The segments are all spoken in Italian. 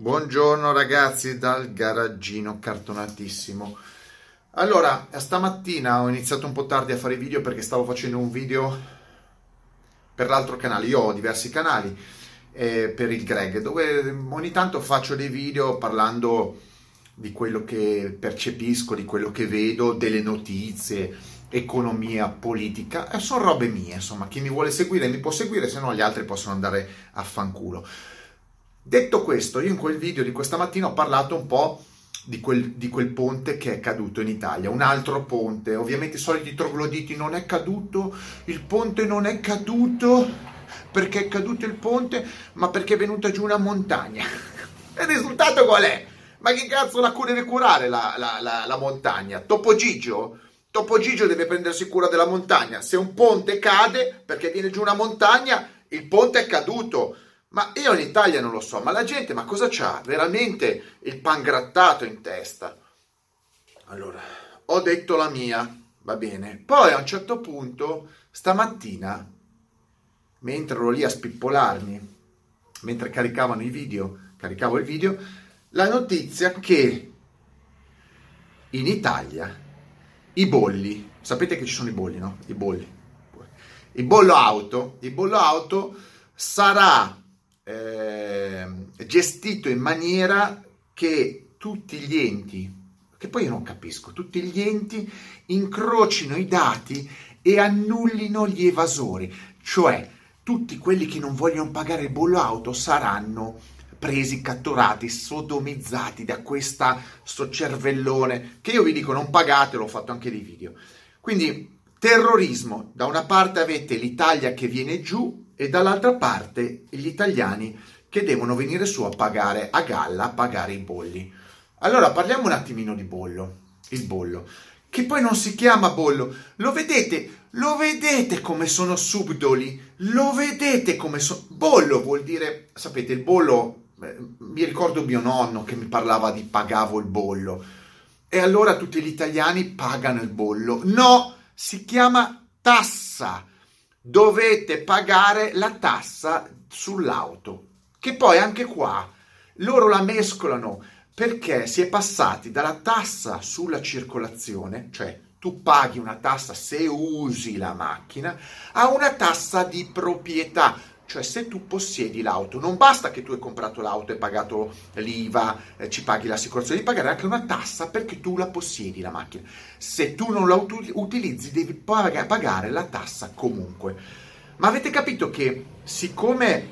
Buongiorno ragazzi dal garaggino cartonatissimo. Allora, stamattina ho iniziato un po' tardi a fare i video perché stavo facendo un video per l'altro canale. Io ho diversi canali eh, per il Greg dove ogni tanto faccio dei video parlando di quello che percepisco, di quello che vedo, delle notizie, economia, politica. Eh, sono robe mie, insomma, chi mi vuole seguire mi può seguire, se no gli altri possono andare a fanculo. Detto questo, io in quel video di questa mattina ho parlato un po' di quel, di quel, ponte che è caduto in Italia, un altro ponte, ovviamente i soliti trogloditi, non è caduto, il ponte non è caduto perché è caduto il ponte, ma perché è venuta giù una montagna. il risultato qual è? Ma che cazzo la deve curare la, la, la, la montagna? Topo Gigio? Topo Gigio deve prendersi cura della montagna. Se un ponte cade perché viene giù una montagna, il ponte è caduto ma io in Italia non lo so, ma la gente, ma cosa c'ha? Veramente il pangrattato in testa. Allora, ho detto la mia, va bene. Poi a un certo punto, stamattina, mentre ero lì a spippolarmi, mentre caricavano i video, caricavo il video, la notizia che in Italia i bolli, sapete che ci sono i bolli, no? I bolli. Il bollo auto, il bollo auto sarà eh, gestito in maniera che tutti gli enti, che poi io non capisco, tutti gli enti incrocino i dati e annullino gli evasori, cioè tutti quelli che non vogliono pagare il bollo auto saranno presi, catturati, sodomizzati da questa, sto cervellone, che io vi dico non pagatelo, ho fatto anche dei video. Quindi terrorismo, da una parte avete l'Italia che viene giù e dall'altra parte gli italiani che devono venire su a pagare a galla, a pagare i bolli. Allora parliamo un attimino di bollo, il bollo, che poi non si chiama bollo, lo vedete, lo vedete come sono subdoli, lo vedete come sono... Bollo vuol dire, sapete, il bollo, eh, mi ricordo mio nonno che mi parlava di pagavo il bollo, e allora tutti gli italiani pagano il bollo. No, si chiama tassa dovete pagare la tassa sull'auto, che poi anche qua loro la mescolano perché si è passati dalla tassa sulla circolazione, cioè tu paghi una tassa se usi la macchina, a una tassa di proprietà, cioè se tu possiedi l'auto, non basta che tu hai comprato l'auto e pagato l'IVA, eh, ci paghi l'assicurazione, devi pagare anche una tassa perché tu la possiedi la macchina. Se tu non la utilizzi devi pagare la tassa comunque. Ma avete capito che siccome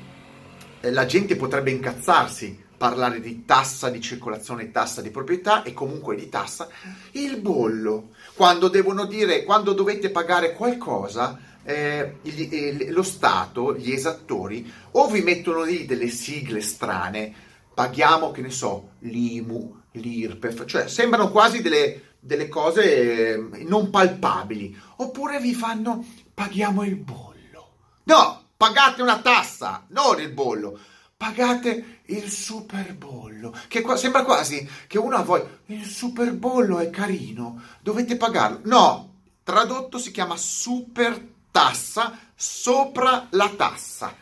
eh, la gente potrebbe incazzarsi parlare di tassa di circolazione, tassa di proprietà e comunque di tassa, il bollo, quando devono dire, quando dovete pagare qualcosa, eh, gli, eh, lo Stato, gli esattori, o vi mettono lì delle sigle strane, paghiamo, che ne so, l'IMU, l'IRPEF, cioè sembrano quasi delle, delle cose eh, non palpabili, oppure vi fanno paghiamo il bollo. No, pagate una tassa, non il bollo. Pagate il superbollo, che qua, sembra quasi che uno a voi, il superbollo è carino, dovete pagarlo. No, tradotto si chiama super tassa sopra la tassa.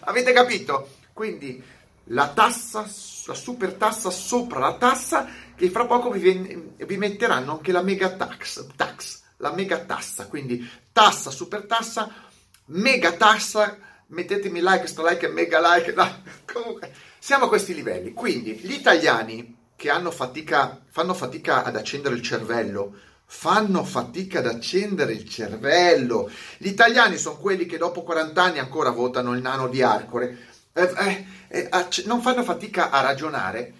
Avete capito? Quindi la tassa, la super tassa sopra la tassa, che fra poco vi, vi metteranno anche la mega tax, tax, la mega tassa. Quindi tassa, super tassa, mega tassa. Mettetemi like, sto like mega like. No, comunque, siamo a questi livelli. Quindi gli italiani che hanno fatica, fanno fatica ad accendere il cervello fanno fatica ad accendere il cervello. Gli italiani sono quelli che dopo 40 anni ancora votano il nano di Arcore, eh, eh, eh, acc- non fanno fatica a ragionare.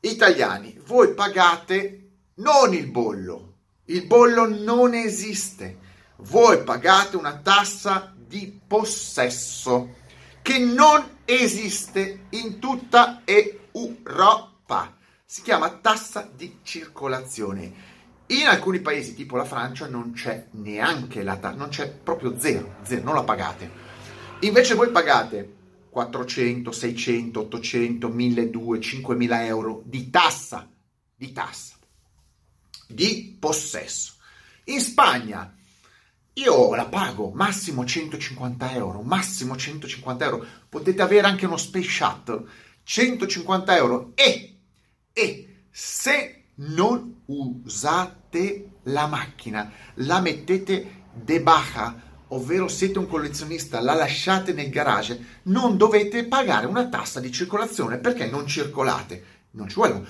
Italiani, voi pagate non il bollo, il bollo non esiste, voi pagate una tassa di possesso che non esiste in tutta Europa. Si chiama tassa di circolazione in alcuni paesi, tipo la Francia, non c'è neanche la tassa, non c'è proprio zero, zero, non la pagate. Invece voi pagate 400, 600, 800, 1200, 5000 euro di tassa, di tassa, di possesso. In Spagna io la pago massimo 150 euro, massimo 150 euro. Potete avere anche uno space shuttle 150 euro e, e se non usate la macchina, la mettete de baja, ovvero siete un collezionista, la lasciate nel garage, non dovete pagare una tassa di circolazione perché non circolate. Non ci vuole.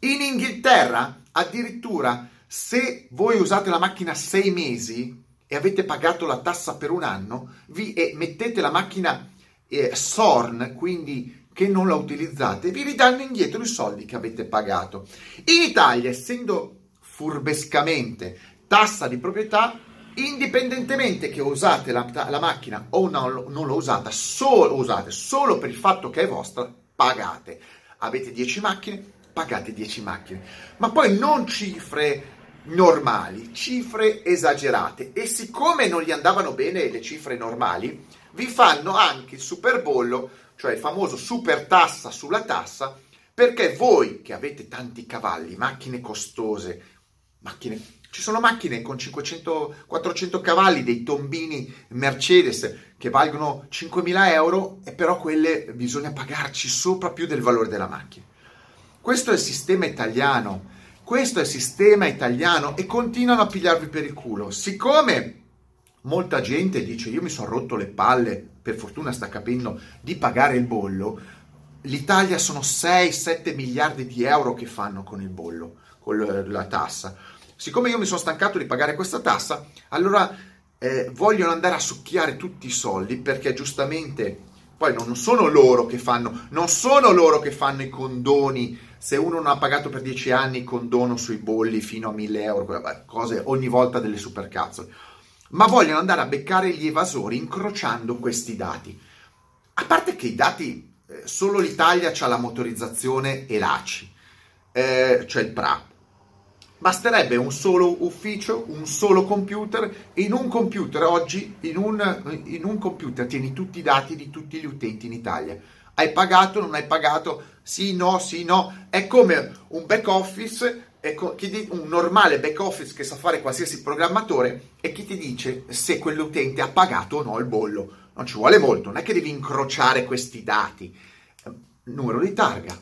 In Inghilterra, addirittura, se voi usate la macchina sei mesi e avete pagato la tassa per un anno, vi e mettete la macchina eh, SORN, quindi che non la utilizzate, vi ridanno indietro i soldi che avete pagato. In Italia, essendo furbescamente tassa di proprietà, indipendentemente che usate la, la macchina o non, non lo usate, solo, usate solo per il fatto che è vostra, pagate. Avete 10 macchine, pagate 10 macchine. Ma poi non cifre normali, cifre esagerate. E siccome non gli andavano bene le cifre normali, vi fanno anche il superbollo, cioè il famoso super tassa sulla tassa, perché voi che avete tanti cavalli, macchine costose, macchine ci sono macchine con 500-400 cavalli, dei tombini Mercedes che valgono 5.000 euro e però quelle bisogna pagarci sopra più del valore della macchina. Questo è il sistema italiano, questo è il sistema italiano e continuano a pigliarvi per il culo. Siccome molta gente dice io mi sono rotto le palle, per fortuna sta capendo, di pagare il bollo, l'Italia sono 6-7 miliardi di euro che fanno con il bollo, con la tassa siccome io mi sono stancato di pagare questa tassa, allora eh, vogliono andare a succhiare tutti i soldi perché giustamente poi non sono loro che fanno, non sono loro che fanno i condoni. Se uno non ha pagato per 10 anni condono sui bolli fino a 1000 euro, cose ogni volta delle supercazzole, ma vogliono andare a beccare gli evasori incrociando questi dati. A parte che i dati, eh, solo l'Italia ha la motorizzazione e l'ACI, eh, cioè il PRA. Basterebbe un solo ufficio, un solo computer. In un computer oggi, in un, in un, computer, tieni tutti i dati di tutti gli utenti in Italia. Hai pagato, non hai pagato? Sì, no, sì, no. È come un back office, un normale back office che sa fare qualsiasi programmatore e che ti dice se quell'utente ha pagato o no il bollo. Non ci vuole molto, non è che devi incrociare questi dati. Numero di targa,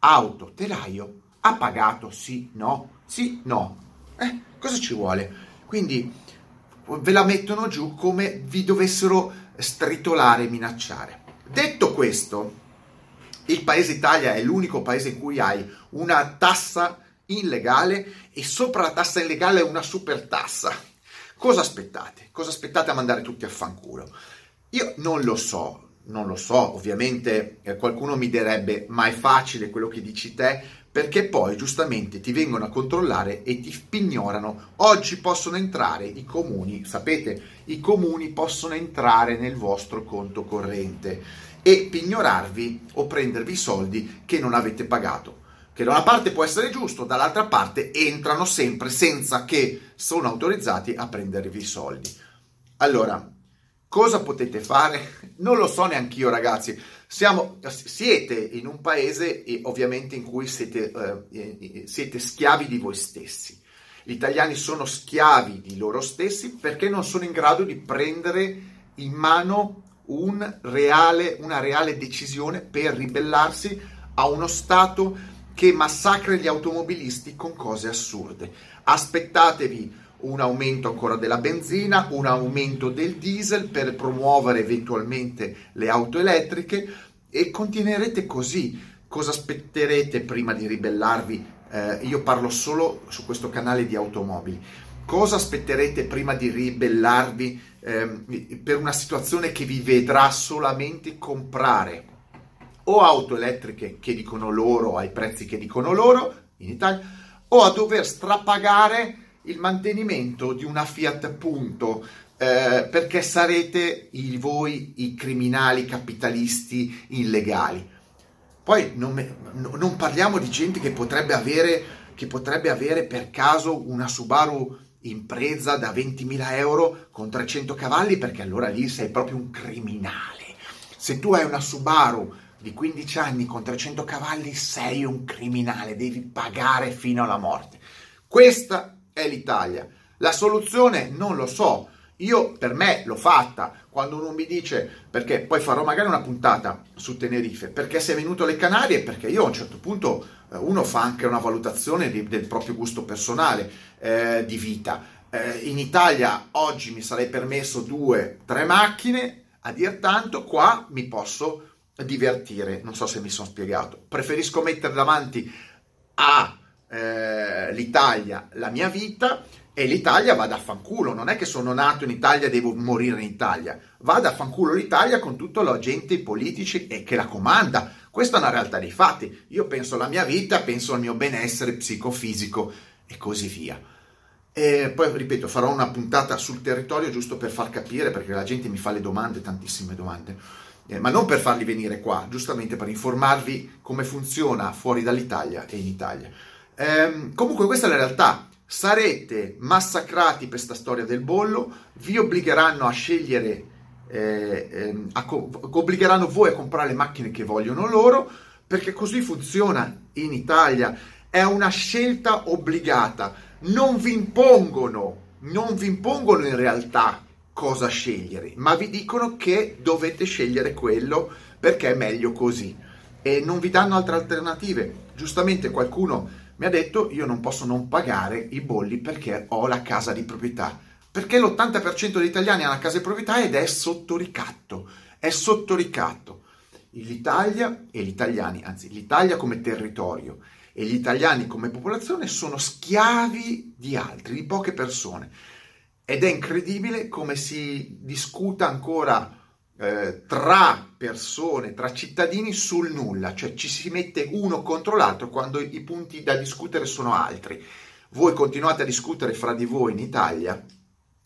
auto, telaio, ha pagato? Sì, no sì, no. Eh, cosa ci vuole? Quindi ve la mettono giù come vi dovessero stritolare minacciare. Detto questo, il paese Italia è l'unico paese in cui hai una tassa illegale e sopra la tassa illegale una super tassa. Cosa aspettate? Cosa aspettate a mandare tutti a fanculo? Io non lo so, non lo so, ovviamente eh, qualcuno mi direbbe ma è facile quello che dici te, perché poi giustamente ti vengono a controllare e ti pignorano. Oggi possono entrare i comuni, sapete, i comuni possono entrare nel vostro conto corrente e pignorarvi o prendervi i soldi che non avete pagato. Che da una parte può essere giusto, dall'altra parte entrano sempre senza che sono autorizzati a prendervi i soldi. Allora, cosa potete fare? Non lo so neanche io, ragazzi siamo, siete in un paese ovviamente in cui siete, eh, siete schiavi di voi stessi. Gli italiani sono schiavi di loro stessi perché non sono in grado di prendere in mano un reale, una reale decisione per ribellarsi a uno Stato che massacra gli automobilisti con cose assurde. Aspettatevi un aumento ancora della benzina, un aumento del diesel per promuovere eventualmente le auto elettriche e continuerete così. Cosa aspetterete prima di ribellarvi? Eh, io parlo solo su questo canale di automobili. Cosa aspetterete prima di ribellarvi eh, per una situazione che vi vedrà solamente comprare o auto elettriche che dicono loro ai prezzi che dicono loro in Italia o a dover strapagare il mantenimento di una Fiat Punto eh, perché sarete il, voi i criminali capitalisti illegali. Poi non, non, parliamo di gente che potrebbe, avere, che potrebbe avere per caso una Subaru impresa da 20.000 euro con 300 cavalli perché allora lì sei proprio un criminale. Se tu hai una Subaru di 15 anni con 300 cavalli sei un criminale, devi pagare fino alla morte. Questa è l'Italia. La soluzione non lo so. io per me l'ho fatta. Quando uno mi dice, perché poi farò magari una puntata su Tenerife, perché sei venuto alle Canarie? Perché io a un certo punto eh, uno fa anche una valutazione di, del proprio gusto personale eh, di vita. Eh, in Italia oggi mi sarei permesso due, tre macchine, a dir tanto, qua mi posso divertire. Non so se mi sono spiegato. Preferisco mettere davanti all'Italia eh, la mia vita e l'Italia va da fanculo, non è che sono nato in Italia e devo morire in Italia, va da fanculo l'Italia con tutta la gente politici e che la comanda. Questa è una realtà dei fatti. Io penso alla mia vita, penso al mio benessere psicofisico e così via. E poi, ripeto, farò una puntata sul territorio giusto per far capire, perché la gente mi fa le domande, tantissime domande, eh, ma non per farli venire qua, giustamente per informarvi come funziona fuori dall'Italia e in Italia. Ehm, comunque questa è la realtà. Sarete massacrati per questa storia del bollo, vi obbligheranno a scegliere, eh, eh, a co- obbligheranno voi a comprare le macchine che vogliono loro, perché così funziona in Italia, è una scelta obbligata, non vi impongono, non vi impongono in realtà cosa scegliere, ma vi dicono che dovete scegliere quello perché è meglio così e non vi danno altre alternative. Giustamente qualcuno mi ha detto io non posso non pagare i bolli perché ho la casa di proprietà. Perché l'80% degli italiani ha la casa di proprietà ed è sotto ricatto. È sotto ricatto. L'Italia e gli italiani, anzi l'Italia come territorio e gli italiani come popolazione sono schiavi di altri, di poche persone. Ed è incredibile come si discuta ancora eh, tra persone, tra cittadini sul nulla, cioè ci si mette uno contro l'altro quando i punti da discutere sono altri. Voi continuate a discutere fra di voi in Italia,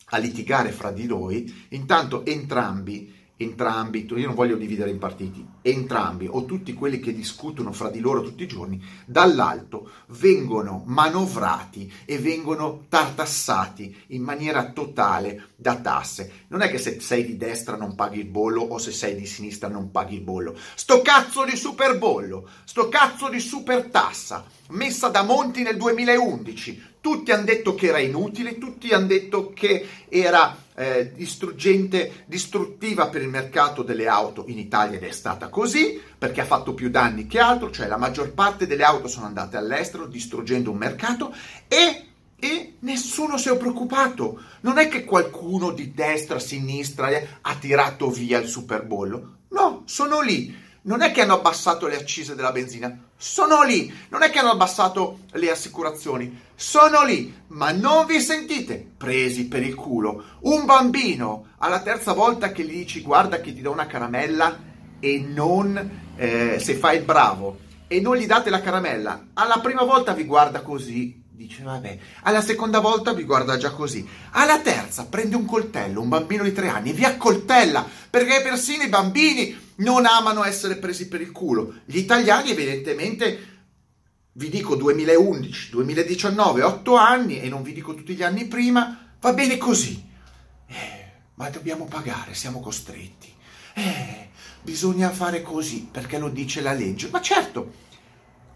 a litigare fra di voi, intanto entrambi entrambi, io non voglio dividere in partiti, entrambi o tutti quelli che discutono fra di loro tutti i giorni, dall'alto vengono manovrati e vengono tartassati in maniera totale da tasse. Non è che se sei di destra non paghi il bollo o se sei di sinistra non paghi il bollo. Sto cazzo di super bollo, sto cazzo di super tassa, messa da Monti nel 2011. Tutti hanno detto che era inutile, tutti hanno detto che era eh, distruggente, distruttiva per il mercato delle auto. In Italia ed è stata così perché ha fatto più danni che altro, cioè la maggior parte delle auto sono andate all'estero distruggendo un mercato e, e nessuno si è preoccupato. Non è che qualcuno di destra, sinistra eh, ha tirato via il superbollo, no, sono lì non è che hanno abbassato le accise della benzina, sono lì, non è che hanno abbassato le assicurazioni, sono lì, ma non vi sentite presi per il culo. Un bambino alla terza volta che gli dici guarda che ti do una caramella e non eh, se fai il bravo e non gli date la caramella, alla prima volta vi guarda così dice vabbè, alla seconda volta vi guarda già così, alla terza prende un coltello, un bambino di tre anni, vi accoltella, perché persino i bambini non amano essere presi per il culo. Gli italiani evidentemente, vi dico 2011, 2019, 8 anni, e non vi dico tutti gli anni prima, va bene così. Eh, ma dobbiamo pagare, siamo costretti. Eh, bisogna fare così, perché lo dice la legge. Ma certo,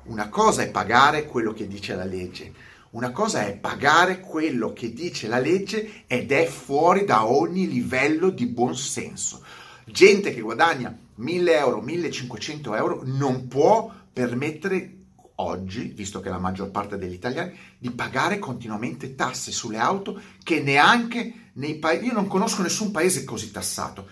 una cosa è pagare quello che dice la legge, una cosa è pagare quello che dice la legge ed è fuori da ogni livello di buonsenso. Gente che guadagna 1000 euro, 1500 euro non può permettere oggi, visto che la maggior parte degli italiani, di pagare continuamente tasse sulle auto che neanche nei paesi... Io non conosco nessun paese così tassato.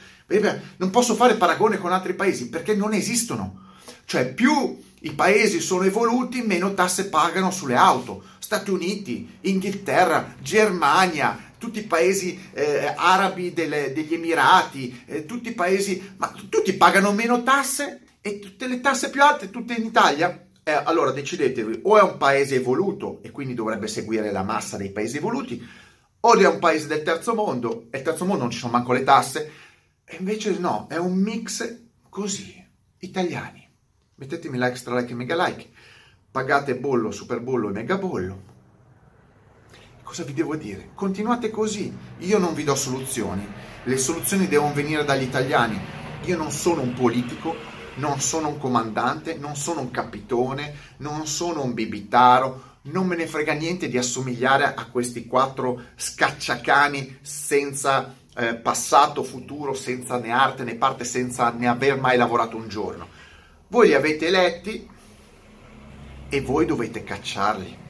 Non posso fare paragone con altri paesi perché non esistono. Cioè, più i paesi sono evoluti, meno tasse pagano sulle auto. Stati Uniti, Inghilterra, Germania, tutti i paesi eh, arabi delle, degli Emirati, eh, tutti i paesi, ma tutti pagano meno tasse e tutte le tasse più alte, tutte in Italia. Eh, allora decidetevi, o è un paese evoluto e quindi dovrebbe seguire la massa dei paesi evoluti, o è un paese del terzo mondo e il terzo mondo non ci sono manco le tasse, e invece no, è un mix così, italiani mettetemi like, stra like e mega like, pagate bollo, super bollo e mega bollo. Cosa vi devo dire? Continuate così, io non vi do soluzioni, le soluzioni devono venire dagli italiani. Io non sono un politico, non sono un comandante, non sono un capitone, non sono un bibitaro, non me ne frega niente di assomigliare a questi quattro scacciacani senza eh, passato, futuro, senza né arte né parte, senza ne aver mai lavorato un giorno. Voi li avete eletti e voi dovete cacciarli.